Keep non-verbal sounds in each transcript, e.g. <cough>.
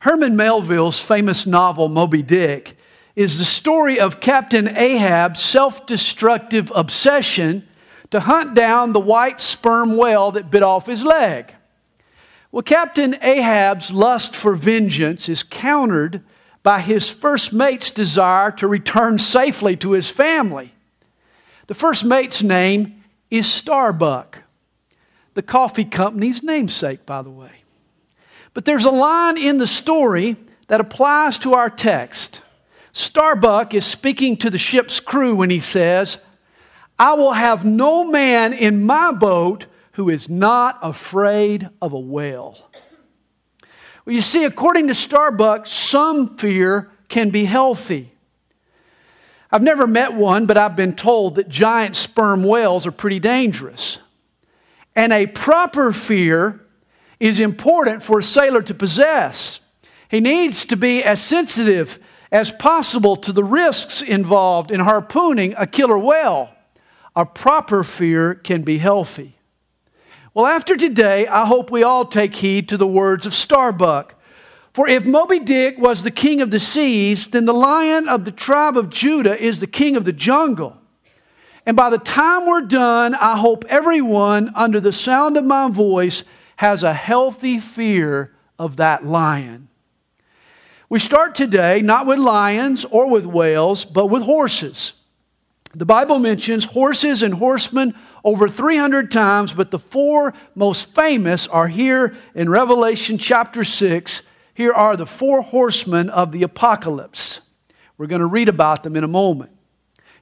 Herman Melville's famous novel, Moby Dick, is the story of Captain Ahab's self destructive obsession to hunt down the white sperm whale that bit off his leg. Well, Captain Ahab's lust for vengeance is countered by his first mate's desire to return safely to his family. The first mate's name is Starbuck, the coffee company's namesake, by the way. But there's a line in the story that applies to our text. Starbuck is speaking to the ship's crew when he says, I will have no man in my boat who is not afraid of a whale. Well, you see, according to Starbuck, some fear can be healthy. I've never met one, but I've been told that giant sperm whales are pretty dangerous. And a proper fear is important for a sailor to possess. He needs to be as sensitive as possible to the risks involved in harpooning a killer whale. A proper fear can be healthy. Well, after today, I hope we all take heed to the words of Starbuck. For if Moby Dick was the king of the seas, then the lion of the tribe of Judah is the king of the jungle. And by the time we're done, I hope everyone under the sound of my voice has a healthy fear of that lion. We start today not with lions or with whales, but with horses. The Bible mentions horses and horsemen over 300 times, but the four most famous are here in Revelation chapter 6. Here are the four horsemen of the apocalypse. We're going to read about them in a moment.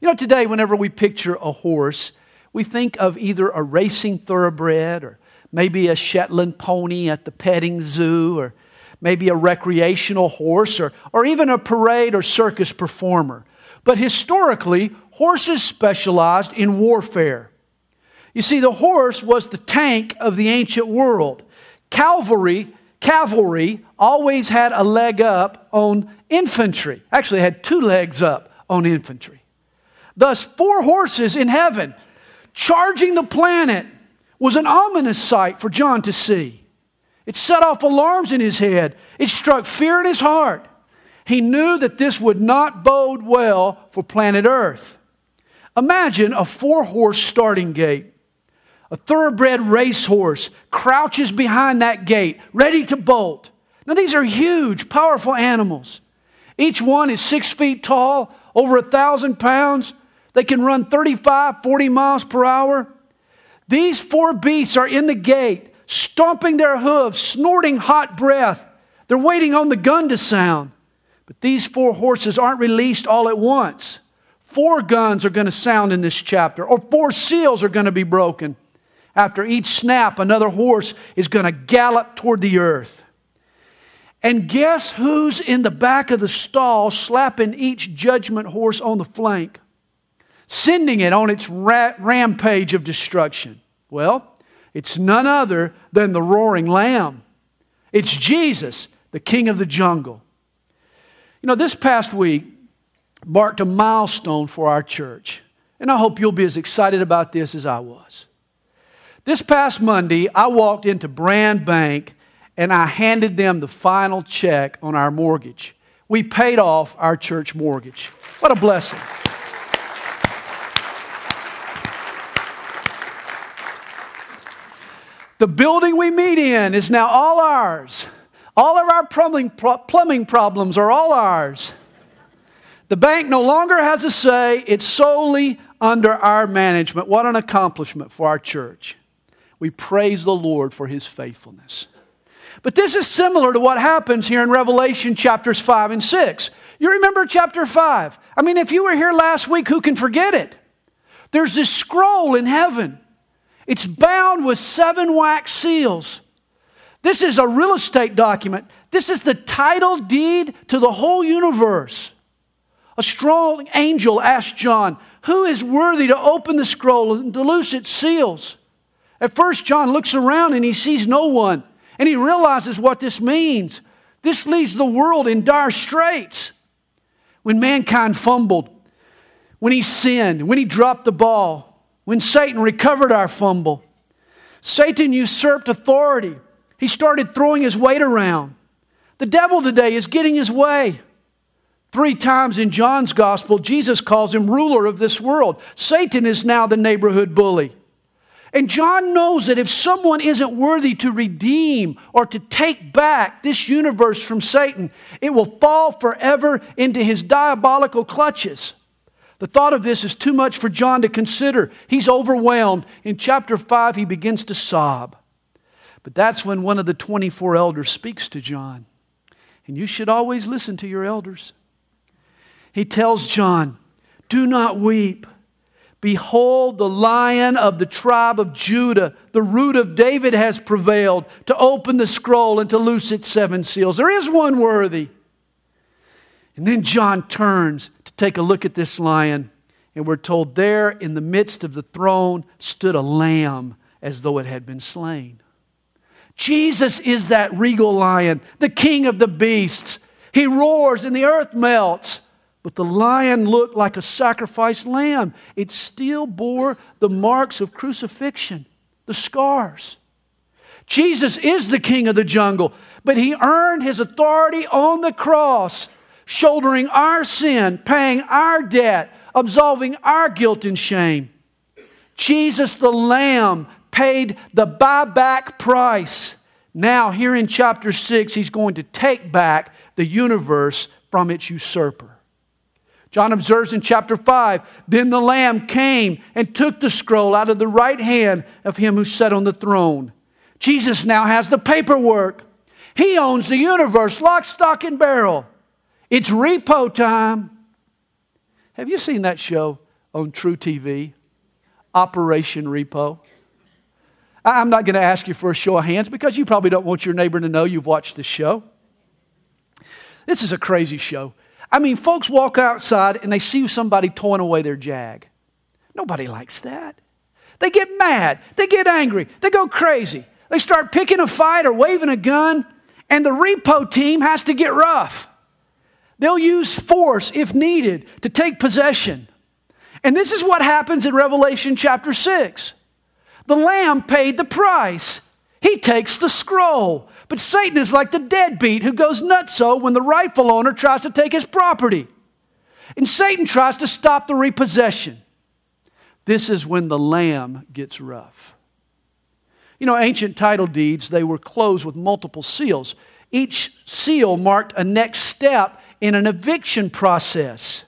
You know, today, whenever we picture a horse, we think of either a racing thoroughbred or maybe a Shetland pony at the petting zoo or maybe a recreational horse or, or even a parade or circus performer. But historically, horses specialized in warfare. You see, the horse was the tank of the ancient world. Cavalry, cavalry always had a leg up on infantry. Actually, had two legs up on infantry. Thus, four horses in heaven charging the planet was an ominous sight for John to see. It set off alarms in his head. It struck fear in his heart. He knew that this would not bode well for planet Earth. Imagine a four horse starting gate. A thoroughbred racehorse crouches behind that gate, ready to bolt. Now, these are huge, powerful animals. Each one is six feet tall, over a thousand pounds. They can run 35, 40 miles per hour. These four beasts are in the gate, stomping their hooves, snorting hot breath. They're waiting on the gun to sound. But these four horses aren't released all at once. Four guns are going to sound in this chapter, or four seals are going to be broken. After each snap, another horse is going to gallop toward the earth. And guess who's in the back of the stall slapping each judgment horse on the flank, sending it on its rampage of destruction? Well, it's none other than the roaring lamb. It's Jesus, the king of the jungle. You know, this past week marked a milestone for our church, and I hope you'll be as excited about this as I was. This past Monday, I walked into Brand Bank and I handed them the final check on our mortgage. We paid off our church mortgage. What a blessing. The building we meet in is now all ours. All of our plumbing, plumbing problems are all ours. The bank no longer has a say, it's solely under our management. What an accomplishment for our church. We praise the Lord for his faithfulness. But this is similar to what happens here in Revelation chapters 5 and 6. You remember chapter 5? I mean, if you were here last week, who can forget it? There's this scroll in heaven. It's bound with seven wax seals. This is a real estate document. This is the title deed to the whole universe. A strong angel asked John, Who is worthy to open the scroll and to loose its seals? At first, John looks around and he sees no one, and he realizes what this means. This leaves the world in dire straits. When mankind fumbled, when he sinned, when he dropped the ball, when Satan recovered our fumble, Satan usurped authority he started throwing his weight around. The devil today is getting his way. Three times in John's gospel, Jesus calls him ruler of this world. Satan is now the neighborhood bully. And John knows that if someone isn't worthy to redeem or to take back this universe from Satan, it will fall forever into his diabolical clutches. The thought of this is too much for John to consider. He's overwhelmed. In chapter 5, he begins to sob. But that's when one of the 24 elders speaks to John. And you should always listen to your elders. He tells John, Do not weep. Behold, the lion of the tribe of Judah, the root of David, has prevailed to open the scroll and to loose its seven seals. There is one worthy. And then John turns take a look at this lion, and we're told there in the midst of the throne stood a lamb as though it had been slain. Jesus is that regal lion, the king of the beasts. He roars and the earth melts. But the lion looked like a sacrificed lamb. It still bore the marks of crucifixion, the scars. Jesus is the king of the jungle, but he earned his authority on the cross, shouldering our sin, paying our debt, absolving our guilt and shame. Jesus the Lamb paid the buyback price. Now, here in chapter 6, he's going to take back the universe from its usurper. John observes in chapter 5 Then the Lamb came and took the scroll out of the right hand of him who sat on the throne. Jesus now has the paperwork. He owns the universe, lock, stock, and barrel. It's repo time. Have you seen that show on True TV? Operation Repo. I'm not going to ask you for a show of hands because you probably don't want your neighbor to know you've watched this show. This is a crazy show. I mean, folks walk outside and they see somebody towing away their jag. Nobody likes that. They get mad, they get angry, they go crazy. They start picking a fight or waving a gun, and the repo team has to get rough. They'll use force if needed to take possession. And this is what happens in Revelation chapter 6. The Lamb paid the price. He takes the scroll. But Satan is like the deadbeat who goes nutso when the rightful owner tries to take his property. And Satan tries to stop the repossession. This is when the lamb gets rough. You know, ancient title deeds, they were closed with multiple seals. Each seal marked a next step in an eviction process.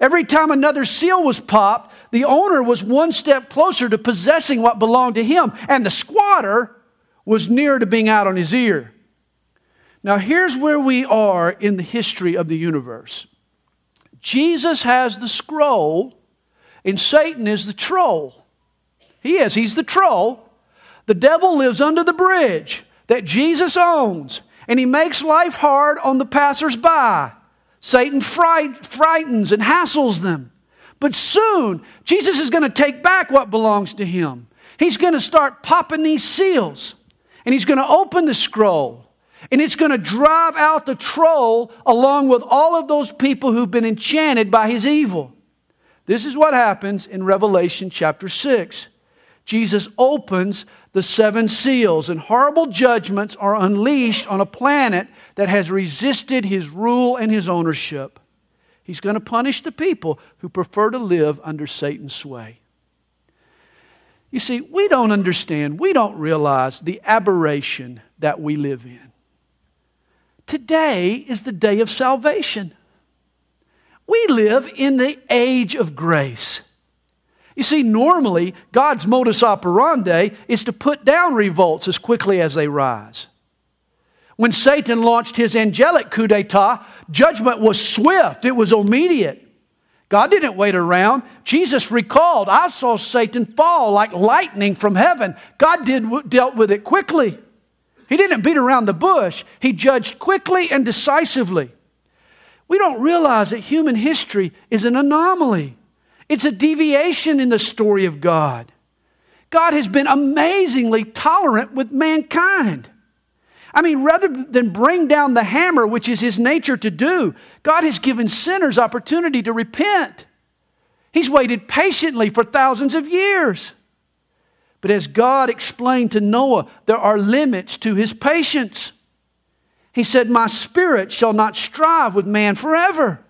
Every time another seal was popped, the owner was one step closer to possessing what belonged to him, and the squatter was near to being out on his ear. Now, here's where we are in the history of the universe Jesus has the scroll, and Satan is the troll. He is, he's the troll. The devil lives under the bridge that Jesus owns, and he makes life hard on the passersby. Satan fright, frightens and hassles them. But soon, Jesus is going to take back what belongs to him. He's going to start popping these seals, and he's going to open the scroll, and it's going to drive out the troll along with all of those people who've been enchanted by his evil. This is what happens in Revelation chapter 6. Jesus opens the seven seals, and horrible judgments are unleashed on a planet that has resisted his rule and his ownership. He's going to punish the people who prefer to live under Satan's sway. You see, we don't understand, we don't realize the aberration that we live in. Today is the day of salvation. We live in the age of grace. You see, normally, God's modus operandi is to put down revolts as quickly as they rise. When Satan launched his angelic coup d'etat, judgment was swift, it was immediate. God didn't wait around. Jesus recalled, I saw Satan fall like lightning from heaven. God did, dealt with it quickly. He didn't beat around the bush, He judged quickly and decisively. We don't realize that human history is an anomaly, it's a deviation in the story of God. God has been amazingly tolerant with mankind. I mean, rather than bring down the hammer, which is his nature to do, God has given sinners opportunity to repent. He's waited patiently for thousands of years. But as God explained to Noah, there are limits to his patience. He said, My spirit shall not strive with man forever.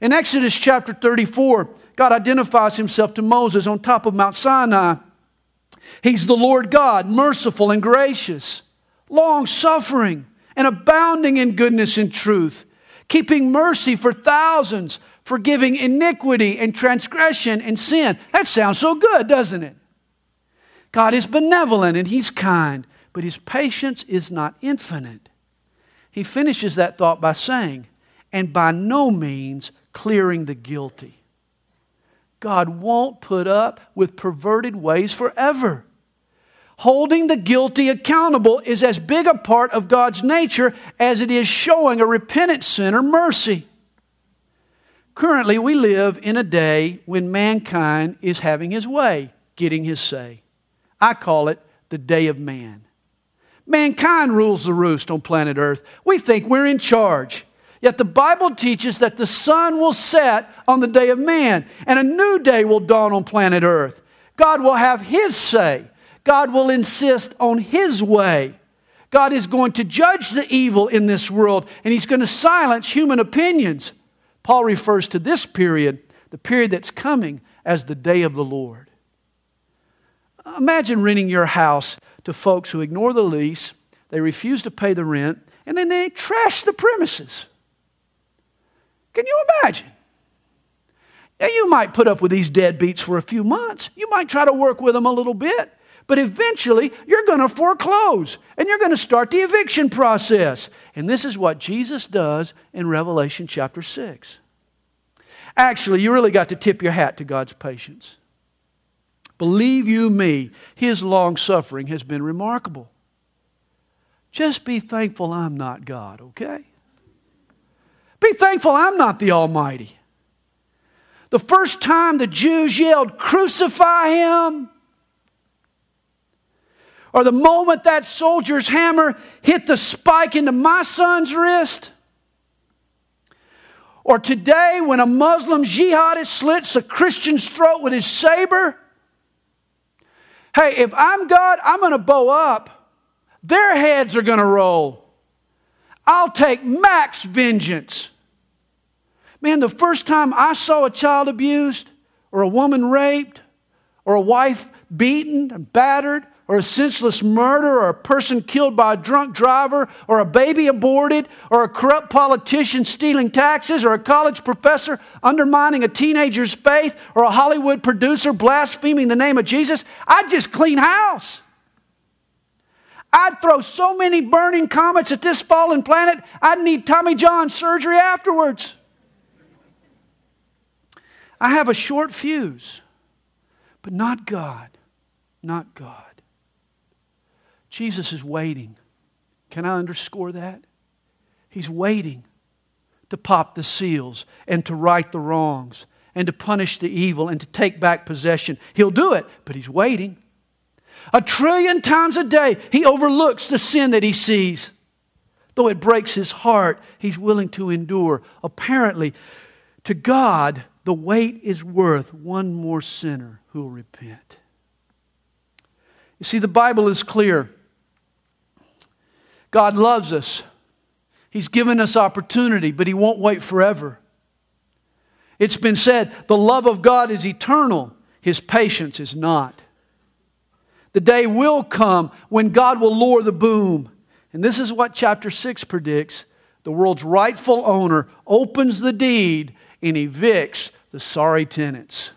In Exodus chapter 34, God identifies himself to Moses on top of Mount Sinai. He's the Lord God, merciful and gracious, long suffering, and abounding in goodness and truth, keeping mercy for thousands, forgiving iniquity and transgression and sin. That sounds so good, doesn't it? God is benevolent and He's kind, but His patience is not infinite. He finishes that thought by saying, and by no means clearing the guilty. God won't put up with perverted ways forever. Holding the guilty accountable is as big a part of God's nature as it is showing a repentant sinner mercy. Currently, we live in a day when mankind is having his way, getting his say. I call it the day of man. Mankind rules the roost on planet Earth. We think we're in charge. Yet the Bible teaches that the sun will set on the day of man, and a new day will dawn on planet Earth. God will have his say. God will insist on his way. God is going to judge the evil in this world, and he's going to silence human opinions. Paul refers to this period, the period that's coming, as the day of the Lord. Imagine renting your house to folks who ignore the lease, they refuse to pay the rent, and then they trash the premises. Can you imagine? Now, you might put up with these deadbeats for a few months. You might try to work with them a little bit. But eventually, you're going to foreclose and you're going to start the eviction process. And this is what Jesus does in Revelation chapter 6. Actually, you really got to tip your hat to God's patience. Believe you me, his long suffering has been remarkable. Just be thankful I'm not God, okay? Be thankful I'm not the Almighty. The first time the Jews yelled, Crucify him, or the moment that soldier's hammer hit the spike into my son's wrist, or today when a Muslim jihadist slits a Christian's throat with his saber. Hey, if I'm God, I'm going to bow up. Their heads are going to roll. I'll take max vengeance. Man, the first time I saw a child abused, or a woman raped, or a wife beaten and battered, or a senseless murder, or a person killed by a drunk driver, or a baby aborted, or a corrupt politician stealing taxes, or a college professor undermining a teenager's faith, or a Hollywood producer blaspheming the name of Jesus, I'd just clean house. I'd throw so many burning comets at this fallen planet, I'd need Tommy John surgery afterwards. I have a short fuse, but not God. Not God. Jesus is waiting. Can I underscore that? He's waiting to pop the seals and to right the wrongs and to punish the evil and to take back possession. He'll do it, but he's waiting. A trillion times a day, he overlooks the sin that he sees. Though it breaks his heart, he's willing to endure. Apparently, to God, the wait is worth one more sinner who will repent. You see, the Bible is clear. God loves us. He's given us opportunity, but He won't wait forever. It's been said the love of God is eternal, His patience is not. The day will come when God will lower the boom. And this is what chapter 6 predicts. The world's rightful owner opens the deed and evicts the sorry tenants.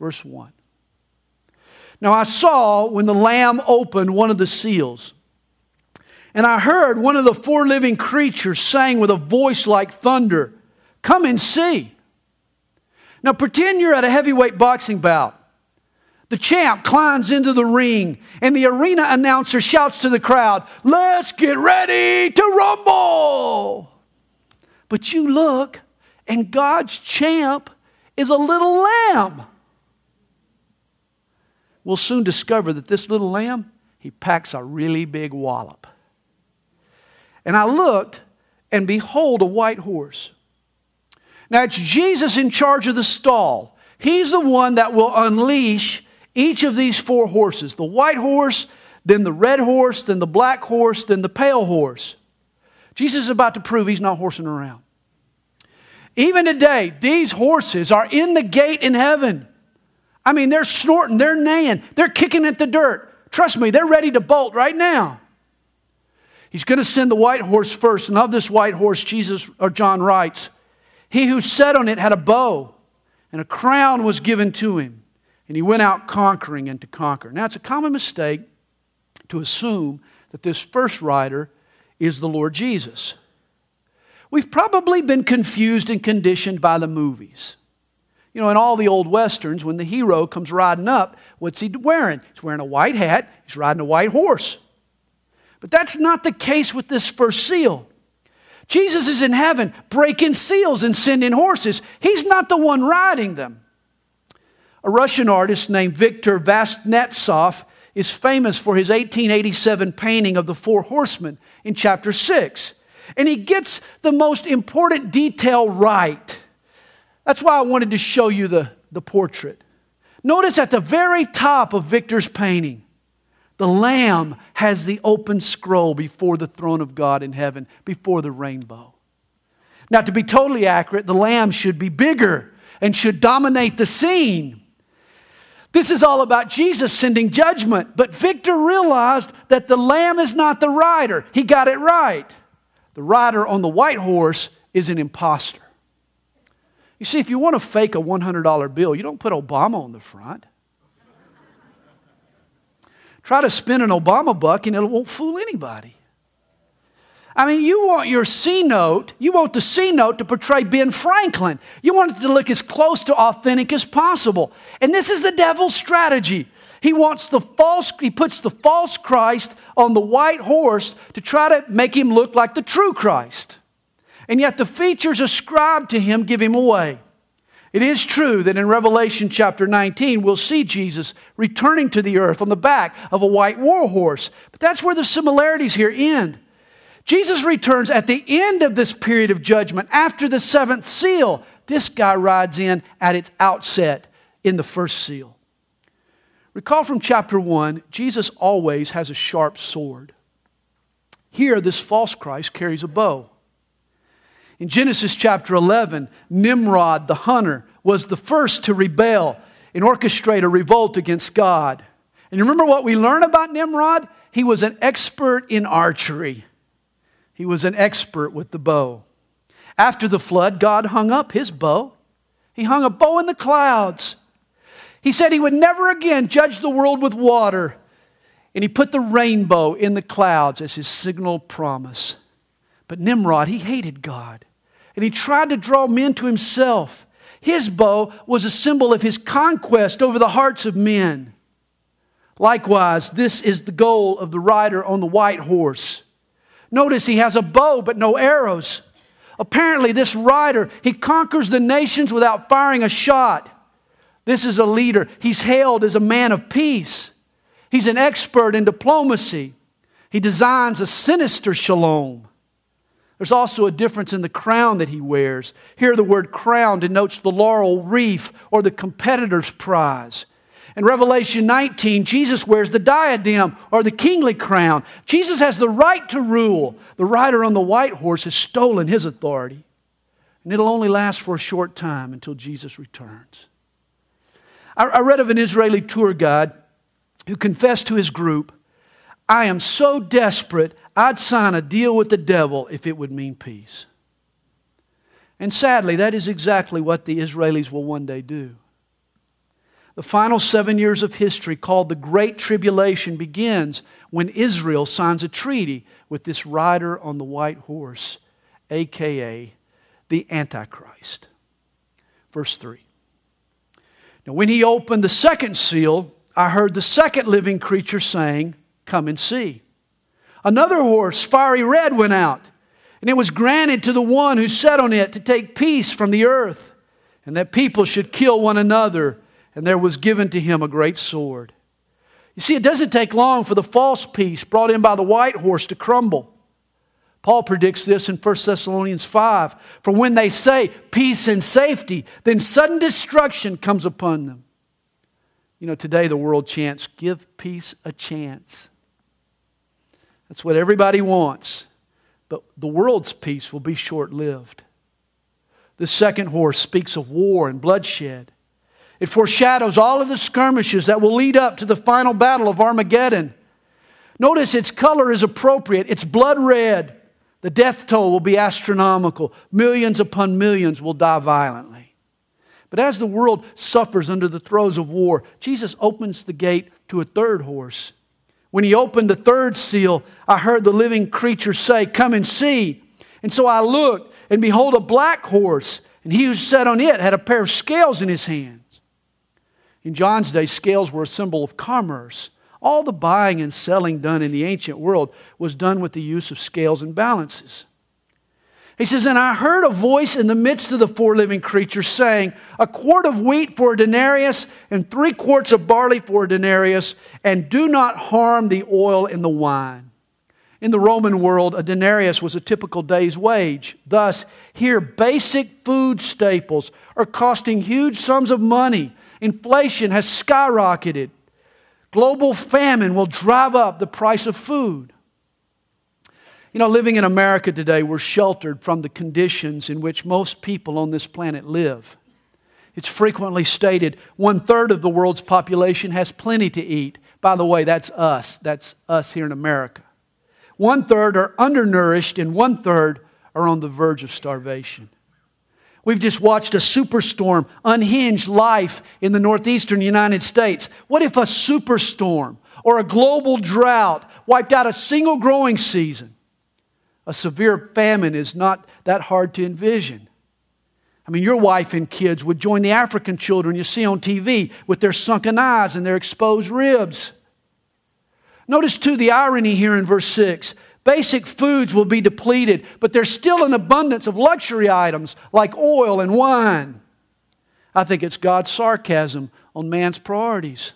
Verse 1. Now I saw when the Lamb opened one of the seals. And I heard one of the four living creatures saying with a voice like thunder, Come and see. Now pretend you're at a heavyweight boxing bout. The champ climbs into the ring, and the arena announcer shouts to the crowd, Let's get ready to rumble. But you look, and God's champ is a little lamb. We'll soon discover that this little lamb, he packs a really big wallop. And I looked, and behold, a white horse. Now it's Jesus in charge of the stall. He's the one that will unleash each of these four horses the white horse, then the red horse, then the black horse, then the pale horse. Jesus is about to prove he's not horsing around. Even today, these horses are in the gate in heaven. I mean, they're snorting, they're neighing, they're kicking at the dirt. Trust me, they're ready to bolt right now. He's going to send the white horse first. And of this white horse, Jesus or John writes, He who sat on it had a bow, and a crown was given to him. And he went out conquering and to conquer. Now, it's a common mistake to assume that this first rider is the Lord Jesus. We've probably been confused and conditioned by the movies. You know, in all the old westerns, when the hero comes riding up, what's he wearing? He's wearing a white hat, he's riding a white horse. But that's not the case with this first seal. Jesus is in heaven breaking seals and sending horses. He's not the one riding them. A Russian artist named Viktor Vasnetsov is famous for his 1887 painting of the Four Horsemen in chapter 6. And he gets the most important detail right. That's why I wanted to show you the, the portrait. Notice at the very top of Victor's painting, the Lamb has the open scroll before the throne of God in heaven, before the rainbow. Now, to be totally accurate, the Lamb should be bigger and should dominate the scene. This is all about Jesus sending judgment. But Victor realized that the lamb is not the rider. He got it right. The rider on the white horse is an impostor. You see, if you want to fake a $100 bill, you don't put Obama on the front. Try to spin an Obama buck and it won't fool anybody. I mean, you want your C note, you want the C note to portray Ben Franklin. You want it to look as close to authentic as possible. And this is the devil's strategy. He wants the false, he puts the false Christ on the white horse to try to make him look like the true Christ. And yet the features ascribed to him give him away. It is true that in Revelation chapter 19, we'll see Jesus returning to the earth on the back of a white war horse. But that's where the similarities here end. Jesus returns at the end of this period of judgment after the seventh seal. This guy rides in at its outset in the first seal. Recall from chapter 1, Jesus always has a sharp sword. Here, this false Christ carries a bow. In Genesis chapter 11, Nimrod, the hunter, was the first to rebel and orchestrate a revolt against God. And you remember what we learn about Nimrod? He was an expert in archery. He was an expert with the bow. After the flood, God hung up his bow. He hung a bow in the clouds. He said he would never again judge the world with water. And he put the rainbow in the clouds as his signal promise. But Nimrod, he hated God. And he tried to draw men to himself. His bow was a symbol of his conquest over the hearts of men. Likewise, this is the goal of the rider on the white horse. Notice he has a bow but no arrows. Apparently, this rider, he conquers the nations without firing a shot. This is a leader. He's hailed as a man of peace. He's an expert in diplomacy. He designs a sinister shalom. There's also a difference in the crown that he wears. Here, the word crown denotes the laurel wreath or the competitor's prize. In Revelation 19, Jesus wears the diadem or the kingly crown. Jesus has the right to rule. The rider on the white horse has stolen his authority. And it'll only last for a short time until Jesus returns. I, I read of an Israeli tour guide who confessed to his group, I am so desperate, I'd sign a deal with the devil if it would mean peace. And sadly, that is exactly what the Israelis will one day do. The final seven years of history, called the Great Tribulation, begins when Israel signs a treaty with this rider on the white horse, aka the Antichrist. Verse 3. Now, when he opened the second seal, I heard the second living creature saying, Come and see. Another horse, fiery red, went out, and it was granted to the one who sat on it to take peace from the earth, and that people should kill one another and there was given to him a great sword. You see, it doesn't take long for the false peace brought in by the white horse to crumble. Paul predicts this in 1 Thessalonians 5. For when they say peace and safety, then sudden destruction comes upon them. You know, today the world chants, give peace a chance. That's what everybody wants. but the world's peace will be short lived. The second horse speaks of war and bloodshed. It foreshadows all of the skirmishes that will lead up to the final battle of Armageddon. Notice its color is appropriate, it's blood red. The death toll will be astronomical. Millions upon millions will die violently. But as the world suffers under the throes of war, Jesus opens the gate to a third horse. When he opened the third seal, I heard the living creature say, Come and see. And so I looked, and behold, a black horse, and he who sat on it had a pair of scales in his hands. In John's day, scales were a symbol of commerce. All the buying and selling done in the ancient world was done with the use of scales and balances. He says, And I heard a voice in the midst of the four living creatures saying, A quart of wheat for a denarius, and three quarts of barley for a denarius, and do not harm the oil and the wine. In the Roman world, a denarius was a typical day's wage. Thus, here, basic food staples are costing huge sums of money. Inflation has skyrocketed. Global famine will drive up the price of food. You know, living in America today, we're sheltered from the conditions in which most people on this planet live. It's frequently stated one third of the world's population has plenty to eat. By the way, that's us. That's us here in America. One third are undernourished, and one third are on the verge of starvation. We've just watched a superstorm unhinge life in the northeastern United States. What if a superstorm or a global drought wiped out a single growing season? A severe famine is not that hard to envision. I mean, your wife and kids would join the African children you see on TV with their sunken eyes and their exposed ribs. Notice, too, the irony here in verse 6. Basic foods will be depleted, but there's still an abundance of luxury items like oil and wine. I think it's God's sarcasm on man's priorities.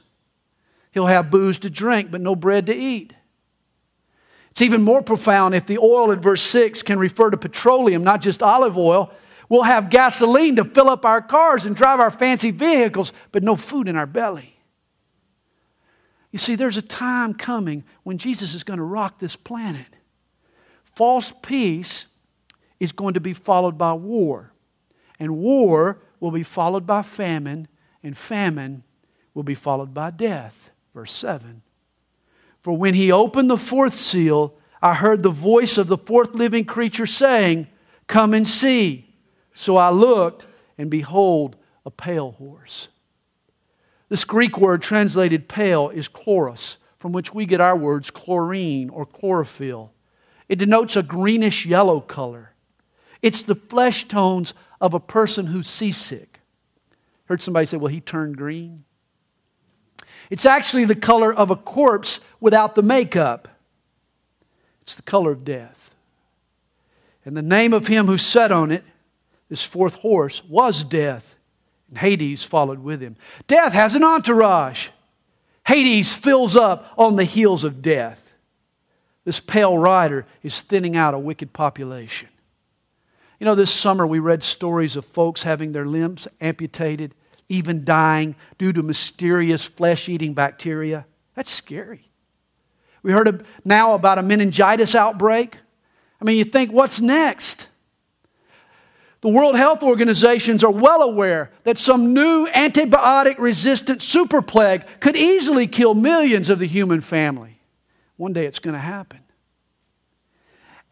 He'll have booze to drink, but no bread to eat. It's even more profound if the oil in verse 6 can refer to petroleum, not just olive oil. We'll have gasoline to fill up our cars and drive our fancy vehicles, but no food in our belly. You see, there's a time coming when Jesus is going to rock this planet. False peace is going to be followed by war, and war will be followed by famine, and famine will be followed by death. Verse 7. For when he opened the fourth seal, I heard the voice of the fourth living creature saying, Come and see. So I looked, and behold, a pale horse. This Greek word translated pale is chloros, from which we get our words chlorine or chlorophyll. It denotes a greenish yellow color. It's the flesh tones of a person who's seasick. Heard somebody say, well, he turned green. It's actually the color of a corpse without the makeup. It's the color of death. And the name of him who sat on it, this fourth horse, was death and Hades followed with him. Death has an entourage. Hades fills up on the heels of death. This pale rider is thinning out a wicked population. You know, this summer we read stories of folks having their limbs amputated, even dying due to mysterious flesh eating bacteria. That's scary. We heard now about a meningitis outbreak. I mean, you think, what's next? The World Health Organizations are well aware that some new antibiotic resistant super plague could easily kill millions of the human family. One day it's going to happen.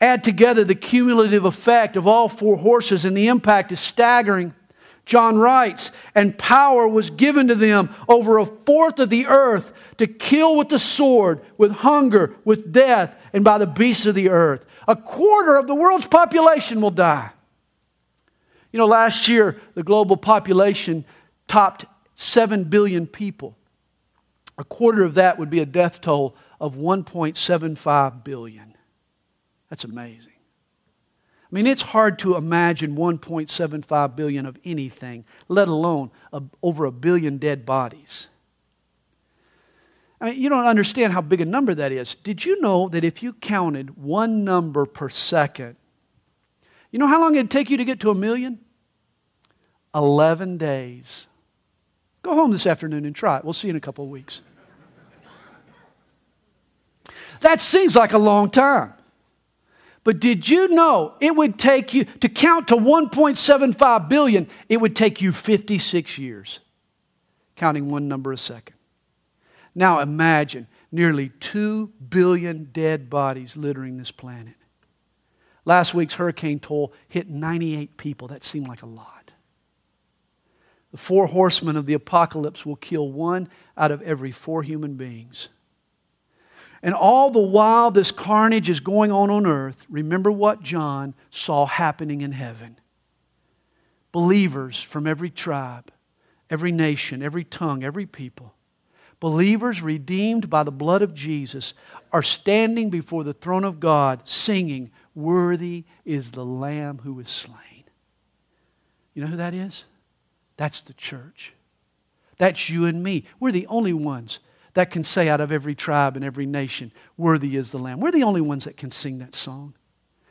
Add together the cumulative effect of all four horses, and the impact is staggering. John writes, and power was given to them over a fourth of the earth to kill with the sword, with hunger, with death, and by the beasts of the earth. A quarter of the world's population will die. You know, last year, the global population topped 7 billion people. A quarter of that would be a death toll of 1.75 billion. That's amazing. I mean, it's hard to imagine 1.75 billion of anything, let alone a, over a billion dead bodies. I mean, you don't understand how big a number that is. Did you know that if you counted one number per second, you know how long it'd take you to get to a million? 11 days. Go home this afternoon and try it. We'll see you in a couple of weeks. That seems like a long time. But did you know it would take you to count to 1.75 billion, it would take you 56 years, counting one number a second. Now imagine nearly 2 billion dead bodies littering this planet. Last week's hurricane toll hit 98 people. That seemed like a lot. The four horsemen of the apocalypse will kill one out of every four human beings. And all the while this carnage is going on on earth, remember what John saw happening in heaven. Believers from every tribe, every nation, every tongue, every people, believers redeemed by the blood of Jesus, are standing before the throne of God singing, Worthy is the Lamb who was slain. You know who that is? That's the church. That's you and me. We're the only ones that can say out of every tribe and every nation, Worthy is the Lamb. We're the only ones that can sing that song.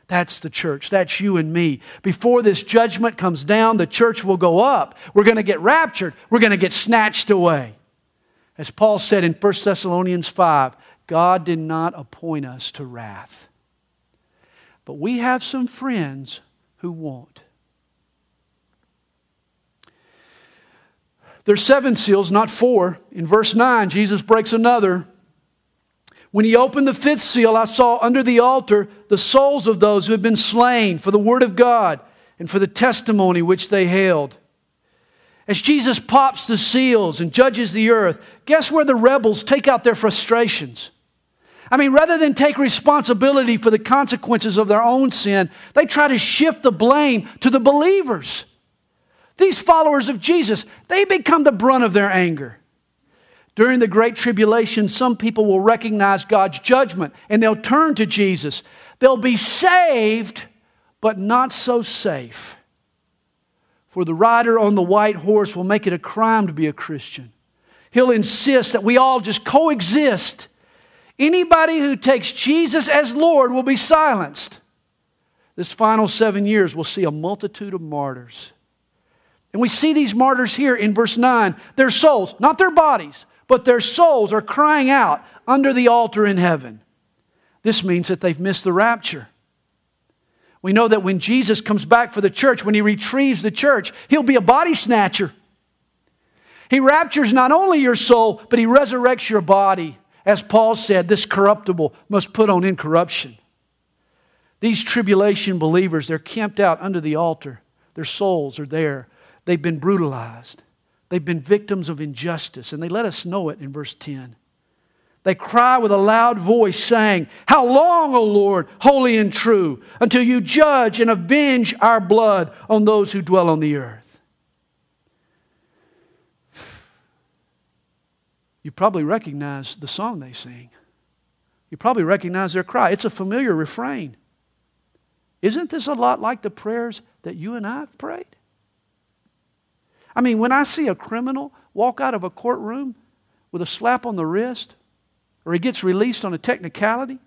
That's the church. That's you and me. Before this judgment comes down, the church will go up. We're going to get raptured. We're going to get snatched away. As Paul said in 1 Thessalonians 5, God did not appoint us to wrath. But we have some friends who won't. There's seven seals, not four. In verse 9, Jesus breaks another. When he opened the fifth seal, I saw under the altar the souls of those who had been slain for the word of God and for the testimony which they held. As Jesus pops the seals and judges the earth, guess where the rebels take out their frustrations? I mean, rather than take responsibility for the consequences of their own sin, they try to shift the blame to the believers. These followers of Jesus, they become the brunt of their anger. During the Great Tribulation, some people will recognize God's judgment and they'll turn to Jesus. They'll be saved, but not so safe. For the rider on the white horse will make it a crime to be a Christian. He'll insist that we all just coexist. Anybody who takes Jesus as Lord will be silenced. This final seven years, we'll see a multitude of martyrs. And we see these martyrs here in verse 9. Their souls, not their bodies, but their souls are crying out under the altar in heaven. This means that they've missed the rapture. We know that when Jesus comes back for the church, when he retrieves the church, he'll be a body snatcher. He raptures not only your soul, but he resurrects your body. As Paul said, this corruptible must put on incorruption. These tribulation believers, they're camped out under the altar. Their souls are there. They've been brutalized. They've been victims of injustice, and they let us know it in verse 10. They cry with a loud voice, saying, How long, O Lord, holy and true, until you judge and avenge our blood on those who dwell on the earth? You probably recognize the song they sing. You probably recognize their cry. It's a familiar refrain. Isn't this a lot like the prayers that you and I have prayed? I mean, when I see a criminal walk out of a courtroom with a slap on the wrist, or he gets released on a technicality,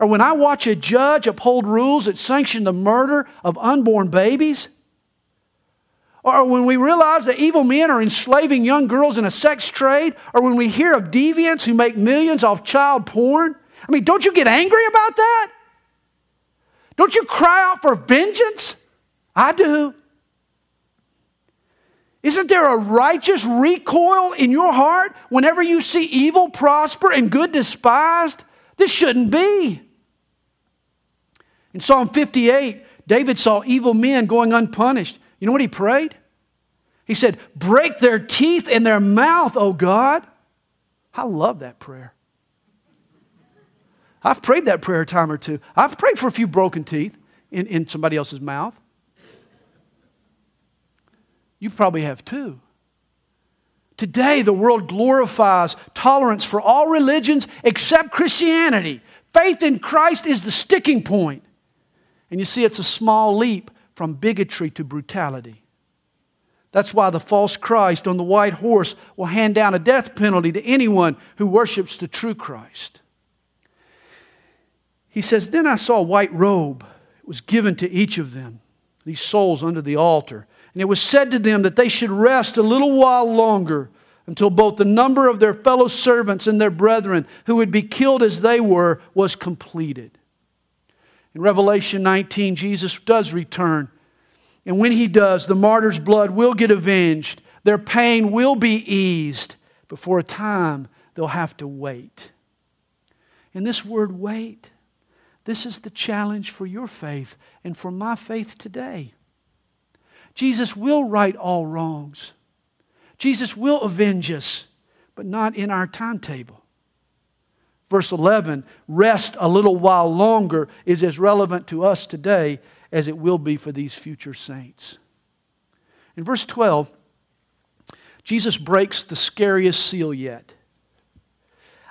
or when I watch a judge uphold rules that sanction the murder of unborn babies, or when we realize that evil men are enslaving young girls in a sex trade, or when we hear of deviants who make millions off child porn, I mean, don't you get angry about that? Don't you cry out for vengeance? I do. Isn't there a righteous recoil in your heart whenever you see evil prosper and good despised? This shouldn't be. In Psalm 58, David saw evil men going unpunished. You know what he prayed? He said, Break their teeth in their mouth, O God. I love that prayer. I've prayed that prayer a time or two. I've prayed for a few broken teeth in, in somebody else's mouth. You probably have too. Today, the world glorifies tolerance for all religions except Christianity. Faith in Christ is the sticking point. And you see, it's a small leap from bigotry to brutality. That's why the false Christ on the white horse will hand down a death penalty to anyone who worships the true Christ. He says, Then I saw a white robe. It was given to each of them, these souls under the altar. And it was said to them that they should rest a little while longer until both the number of their fellow servants and their brethren who would be killed as they were was completed. In Revelation 19, Jesus does return. And when he does, the martyr's blood will get avenged. Their pain will be eased. But for a time, they'll have to wait. And this word wait, this is the challenge for your faith and for my faith today. Jesus will right all wrongs. Jesus will avenge us, but not in our timetable. Verse 11, rest a little while longer, is as relevant to us today as it will be for these future saints. In verse 12, Jesus breaks the scariest seal yet.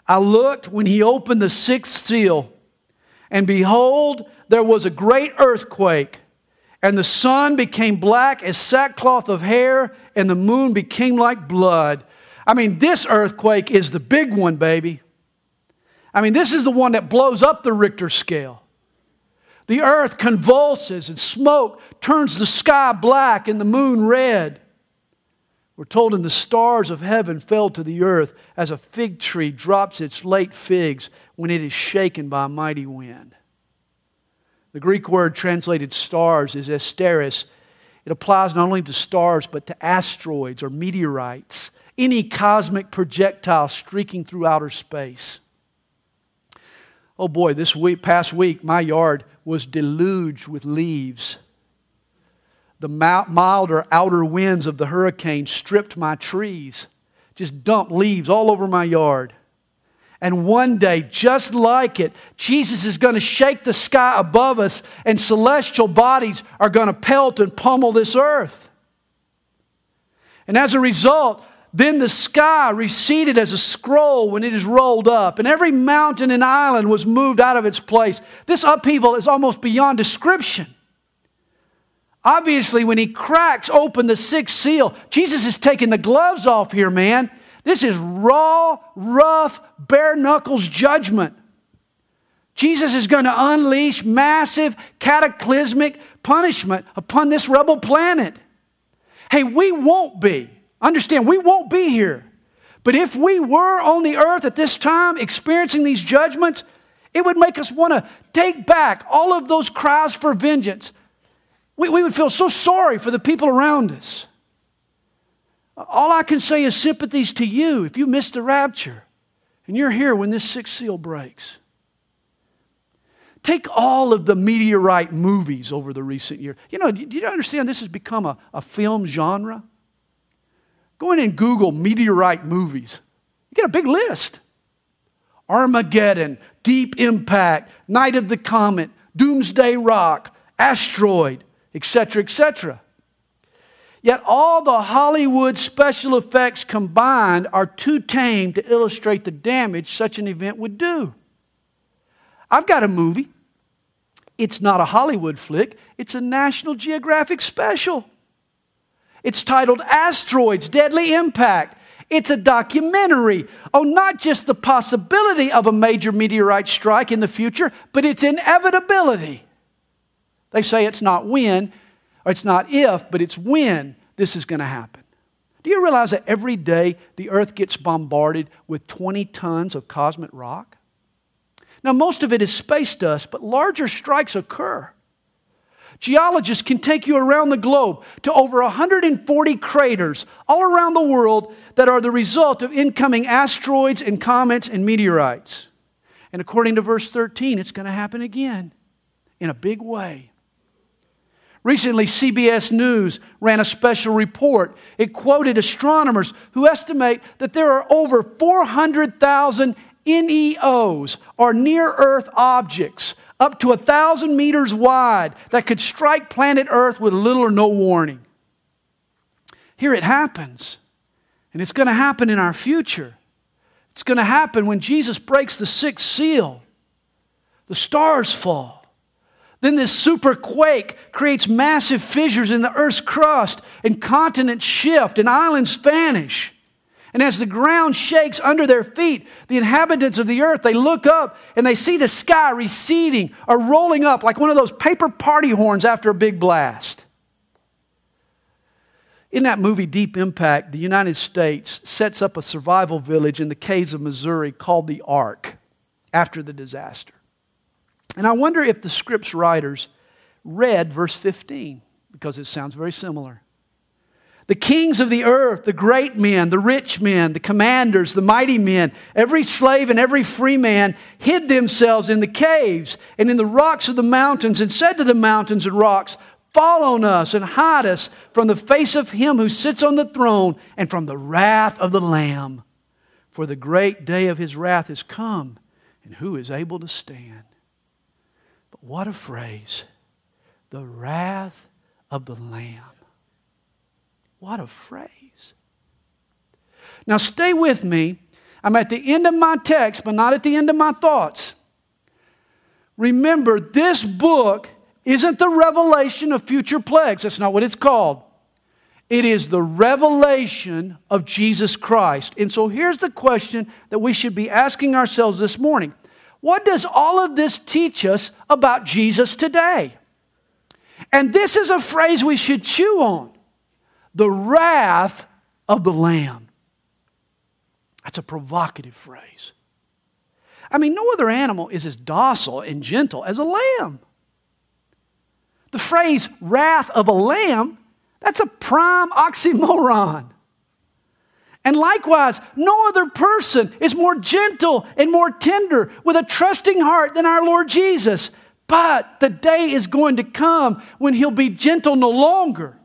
I looked when he opened the sixth seal, and behold, there was a great earthquake, and the sun became black as sackcloth of hair, and the moon became like blood. I mean, this earthquake is the big one, baby. I mean, this is the one that blows up the Richter scale. The earth convulses and smoke turns the sky black and the moon red. We're told, and the stars of heaven fell to the earth as a fig tree drops its late figs when it is shaken by a mighty wind. The Greek word translated stars is asteris. It applies not only to stars, but to asteroids or meteorites, any cosmic projectile streaking through outer space. Oh boy, this week, past week, my yard was deluged with leaves. The milder outer winds of the hurricane stripped my trees, just dumped leaves all over my yard. And one day, just like it, Jesus is going to shake the sky above us, and celestial bodies are going to pelt and pummel this earth. And as a result, then the sky receded as a scroll when it is rolled up, and every mountain and island was moved out of its place. This upheaval is almost beyond description. Obviously, when he cracks open the sixth seal, Jesus is taking the gloves off here, man. This is raw, rough, bare knuckles judgment. Jesus is going to unleash massive, cataclysmic punishment upon this rebel planet. Hey, we won't be. Understand, we won't be here. But if we were on the earth at this time experiencing these judgments, it would make us want to take back all of those cries for vengeance. We, we would feel so sorry for the people around us. All I can say is sympathies to you if you missed the rapture and you're here when this sixth seal breaks. Take all of the meteorite movies over the recent year. You know, do you understand this has become a, a film genre? Go in and Google meteorite movies. You get a big list Armageddon, Deep Impact, Night of the Comet, Doomsday Rock, Asteroid, etc., etc. Yet all the Hollywood special effects combined are too tame to illustrate the damage such an event would do. I've got a movie. It's not a Hollywood flick, it's a National Geographic special. It's titled Asteroids Deadly Impact. It's a documentary on not just the possibility of a major meteorite strike in the future, but its inevitability. They say it's not when, or it's not if, but it's when this is going to happen. Do you realize that every day the earth gets bombarded with 20 tons of cosmic rock? Now, most of it is space dust, but larger strikes occur. Geologists can take you around the globe to over 140 craters all around the world that are the result of incoming asteroids and comets and meteorites. And according to verse 13, it's going to happen again in a big way. Recently, CBS News ran a special report. It quoted astronomers who estimate that there are over 400,000 NEOs, or near Earth objects, up to a thousand meters wide that could strike planet Earth with little or no warning. Here it happens, and it's going to happen in our future. It's going to happen when Jesus breaks the sixth seal. The stars fall. Then this super quake creates massive fissures in the Earth's crust, and continents shift, and islands vanish. And as the ground shakes under their feet, the inhabitants of the earth, they look up and they see the sky receding or rolling up like one of those paper party horns after a big blast. In that movie, Deep Impact, the United States sets up a survival village in the caves of Missouri called the Ark after the disaster. And I wonder if the script's writers read verse 15 because it sounds very similar. The kings of the earth, the great men, the rich men, the commanders, the mighty men, every slave and every free man hid themselves in the caves and in the rocks of the mountains and said to the mountains and rocks, Fall on us and hide us from the face of him who sits on the throne and from the wrath of the Lamb. For the great day of his wrath is come, and who is able to stand? What a phrase! The wrath of the Lamb. What a phrase. Now, stay with me. I'm at the end of my text, but not at the end of my thoughts. Remember, this book isn't the revelation of future plagues. That's not what it's called. It is the revelation of Jesus Christ. And so here's the question that we should be asking ourselves this morning What does all of this teach us about Jesus today? And this is a phrase we should chew on the wrath of the Lamb. That's a provocative phrase. I mean, no other animal is as docile and gentle as a lamb. The phrase wrath of a lamb, that's a prime oxymoron. And likewise, no other person is more gentle and more tender with a trusting heart than our Lord Jesus. But the day is going to come when he'll be gentle no longer.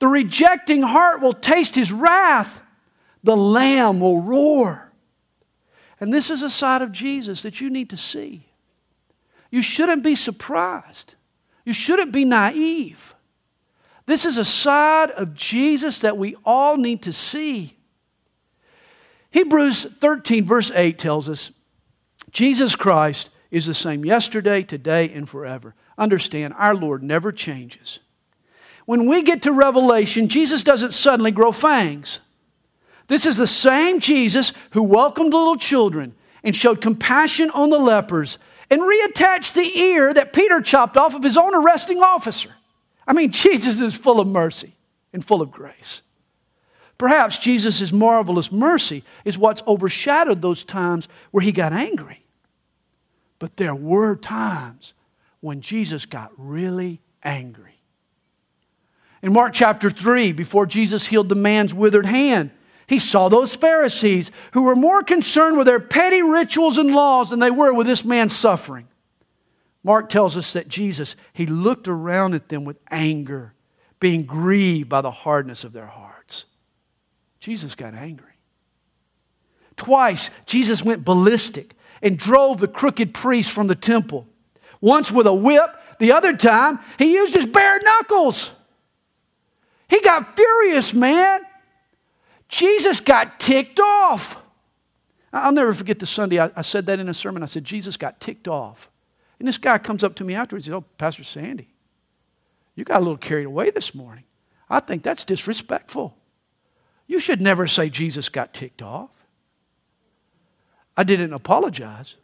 The rejecting heart will taste his wrath. The lamb will roar. And this is a side of Jesus that you need to see. You shouldn't be surprised. You shouldn't be naive. This is a side of Jesus that we all need to see. Hebrews 13, verse 8 tells us Jesus Christ is the same yesterday, today, and forever. Understand, our Lord never changes. When we get to Revelation, Jesus doesn't suddenly grow fangs. This is the same Jesus who welcomed little children and showed compassion on the lepers and reattached the ear that Peter chopped off of his own arresting officer. I mean, <laughs> Jesus is full of mercy and full of grace. Perhaps Jesus' marvelous mercy is what's overshadowed those times where he got angry. But there were times when Jesus got really angry. In Mark chapter 3, before Jesus healed the man's withered hand, he saw those Pharisees who were more concerned with their petty rituals and laws than they were with this man's suffering. Mark tells us that Jesus, he looked around at them with anger, being grieved by the hardness of their hearts. Jesus got angry. Twice, Jesus went ballistic and drove the crooked priests from the temple. Once with a whip, the other time, he used his bare knuckles. He got furious, man. Jesus got ticked off. I'll never forget the Sunday I, said that in a sermon. I said, Jesus got ticked off. And this guy comes up to me afterwards and says, Oh, Pastor Sandy, you got a little carried away this morning. I think that's disrespectful. You should never say Jesus got ticked off. I didn't apologize.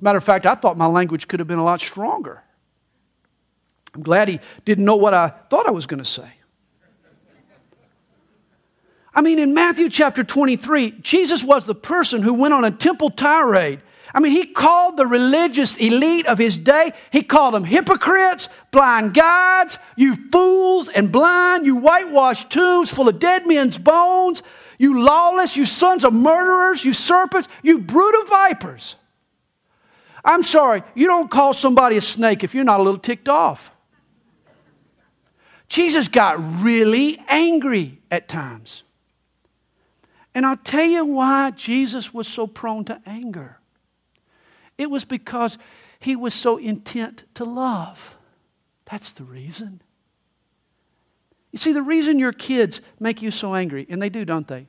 Matter of fact, I thought my language could have been a lot stronger. I'm glad he didn't know what I thought I was going to say. I mean, in Matthew chapter 23, Jesus was the person who went on a temple tirade. I mean, he called the religious elite of his day, he called them hypocrites, blind guides, you fools and blind, you whitewashed tombs full of dead men's bones, you lawless, you sons of murderers, you serpents, you brood of vipers. I'm sorry, you don't call somebody a snake if you're not a little ticked off. Jesus got really angry at times. And I'll tell you why Jesus was so prone to anger. It was because he was so intent to love. That's the reason. You see, the reason your kids make you so angry, and they do, don't they?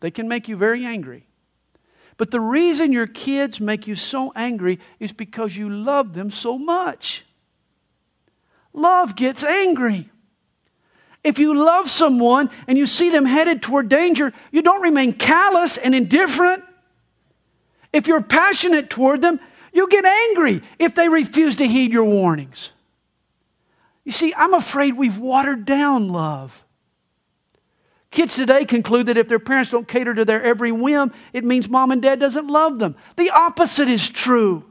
They can make you very angry. But the reason your kids make you so angry is because you love them so much. Love gets angry. If you love someone and you see them headed toward danger, you don't remain callous and indifferent. If you're passionate toward them, you get angry if they refuse to heed your warnings. You see, I'm afraid we've watered down love. Kids today conclude that if their parents don't cater to their every whim, it means mom and dad doesn't love them. The opposite is true.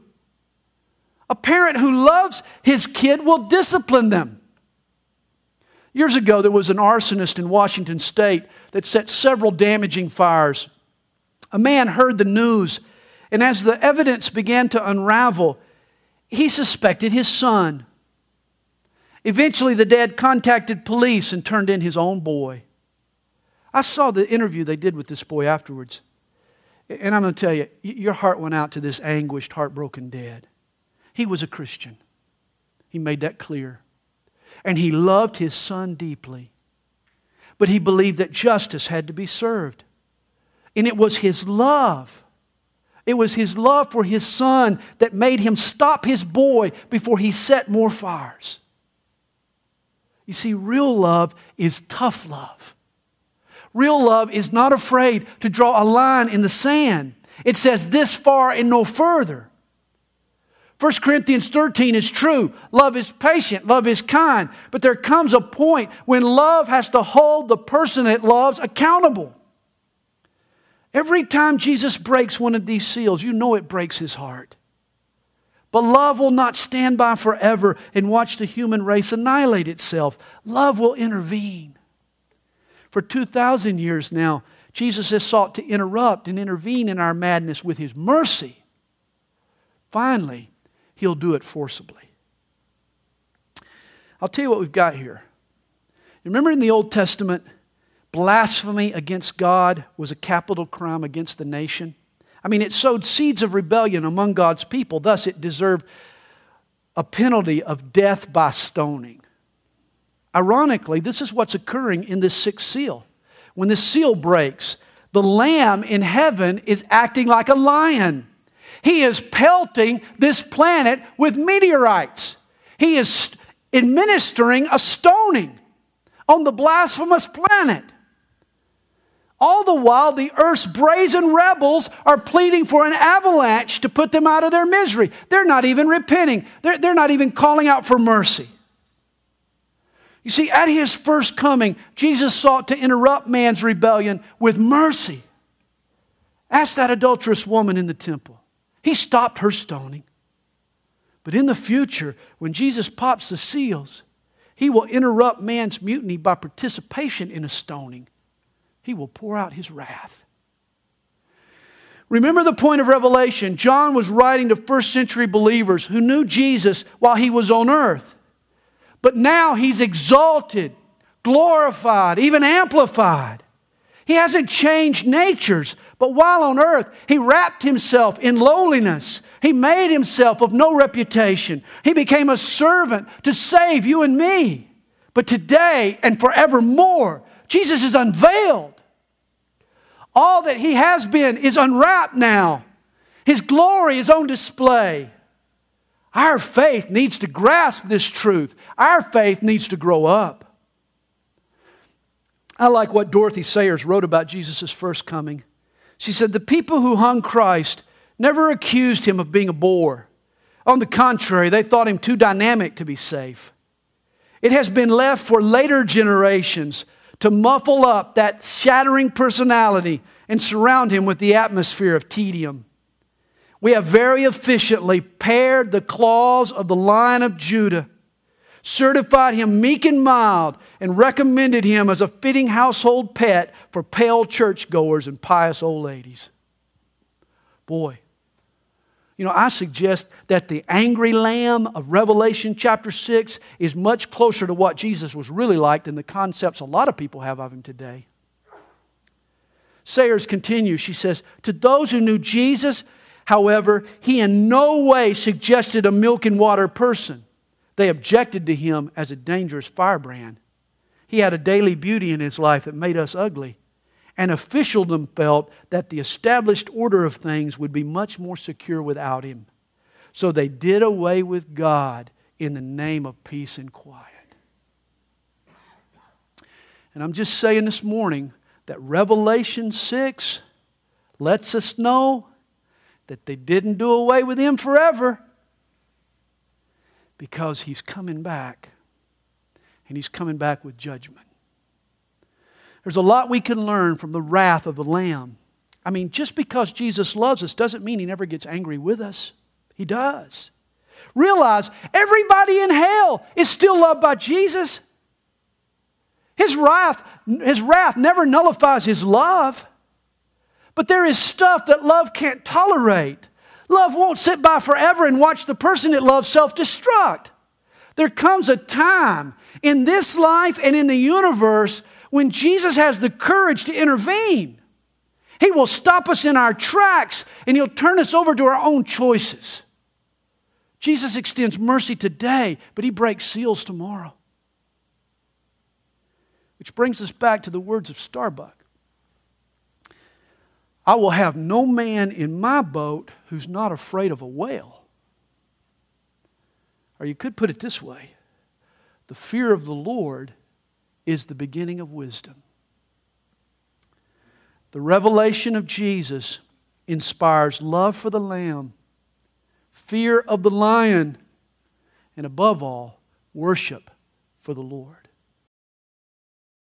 A parent who loves his kid will discipline them. Years ago, there was an arsonist in Washington state that set several damaging fires. A man heard the news, and as the evidence began to unravel, he suspected his son. Eventually, the dad contacted police and turned in his own boy. I saw the interview they did with this boy afterwards. And I'm going to tell you, your heart went out to this anguished, heartbroken dad. He was a Christian. He made that clear. And he loved his son deeply. But he believed that justice had to be served. And it was his love. It was his love for his son that made him stop his boy before he set more fires. You see, real love is tough love. Real love is not afraid to draw a line in the sand. It says this far and no further. 1 Corinthians 13 is true. Love is patient, love is kind. But there comes a point when love has to hold the person it loves accountable. Every time Jesus breaks one of these seals, you know it breaks his heart. But love will not stand by forever and watch the human race annihilate itself. Love will intervene. For 2,000 years now, Jesus has sought to interrupt and intervene in our madness with his mercy. Finally, he'll do it forcibly. I'll tell you what we've got here. Remember in the Old Testament, blasphemy against God was a capital crime against the nation? I mean, it sowed seeds of rebellion among God's people, thus, it deserved a penalty of death by stoning. Ironically, this is what's occurring in this sixth seal. When this seal breaks, the lamb in heaven is acting like a lion. He is pelting this planet with meteorites. He is administering a stoning on the blasphemous planet. All the while, the earth's brazen rebels are pleading for an avalanche to put them out of their misery. They're not even repenting, they're, they're not even calling out for mercy. You see, at his first coming, Jesus sought to interrupt man's rebellion with mercy. Ask that adulterous woman in the temple. He stopped her stoning. But in the future, when Jesus pops the seals, he will interrupt man's mutiny by participation in a stoning. He will pour out his wrath. Remember the point of Revelation. John was writing to first century believers who knew Jesus while he was on earth. But now he's exalted, glorified, even amplified. He hasn't changed natures, but while on earth, he wrapped himself in lowliness. He made himself of no reputation. He became a servant to save you and me. But today and forevermore, Jesus is unveiled. All that he has been is unwrapped now. His glory is on display. Our faith needs to grasp this truth. Our faith needs to grow up. I like what Dorothy Sayers wrote about Jesus' first coming. She said, The people who hung Christ never accused him of being a bore. On the contrary, they thought him too dynamic to be safe. It has been left for later generations to muffle up that shattering personality and surround him with the atmosphere of tedium. We have very efficiently pared the claws of the lion of Judah, certified him meek and mild, and recommended him as a fitting household pet for pale churchgoers and pious old ladies. Boy, you know, I suggest that the angry lamb of Revelation chapter 6 is much closer to what Jesus was really like than the concepts a lot of people have of him today. Sayers continues, she says, To those who knew Jesus, However, he in no way suggested a milk and water person. They objected to him as a dangerous firebrand. He had a daily beauty in his life that made us ugly. And officialdom felt that the established order of things would be much more secure without him. So they did away with God in the name of peace and quiet. And I'm just saying this morning that Revelation 6 lets us know that they didn't do away with him forever because he's coming back and he's coming back with judgment. There's a lot we can learn from the wrath of the Lamb. I mean, just because Jesus loves us doesn't mean he never gets angry with us. He does. Realize everybody in hell is still loved by Jesus. His wrath, his wrath never nullifies his love. But there is stuff that love can't tolerate. Love won't sit by forever and watch the person it loves self destruct. There comes a time in this life and in the universe when Jesus has the courage to intervene. He will stop us in our tracks and He'll turn us over to our own choices. Jesus extends mercy today, but He breaks seals tomorrow. Which brings us back to the words of Starbuck I will have no man in my boat who's not afraid of a whale. Or you could put it this way the fear of the Lord is the beginning of wisdom. The revelation of Jesus inspires love for the Lamb, fear of the lion, and above all, worship for the Lord.